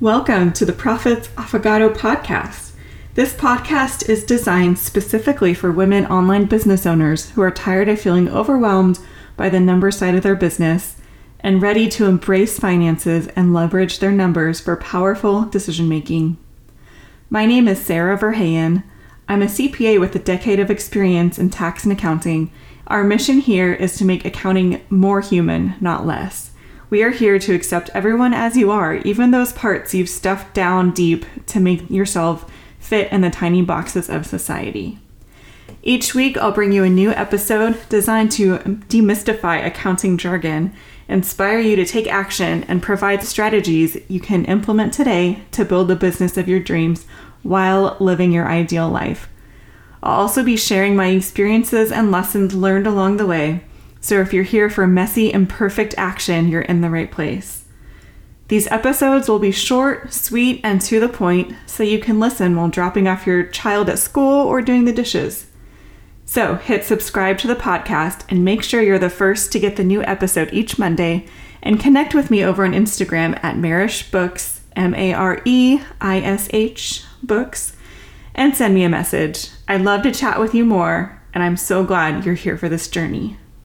Welcome to the Profits Affogato podcast. This podcast is designed specifically for women online business owners who are tired of feeling overwhelmed by the number side of their business and ready to embrace finances and leverage their numbers for powerful decision making. My name is Sara Verheyen. I'm a CPA with a decade of experience in tax and accounting. Our mission here is to make accounting more human, not less. We are here to accept everyone as you are, even those parts you've stuffed down deep to make yourself fit in the tiny boxes of society. Each week, I'll bring you a new episode designed to demystify accounting jargon, inspire you to take action, and provide strategies you can implement today to build the business of your dreams while living your ideal life. I'll also be sharing my experiences and lessons learned along the way so if you're here for messy, imperfect action, you're in the right place. These episodes will be short, sweet, and to the point, so you can listen while dropping off your child at school or doing the dishes. So hit subscribe to the podcast and make sure you're the first to get the new episode each Monday, and connect with me over on Instagram at Mareish Books, M A R E I S H Books, and send me a message. I'd love to chat with you more, and I'm so glad you're here for this journey.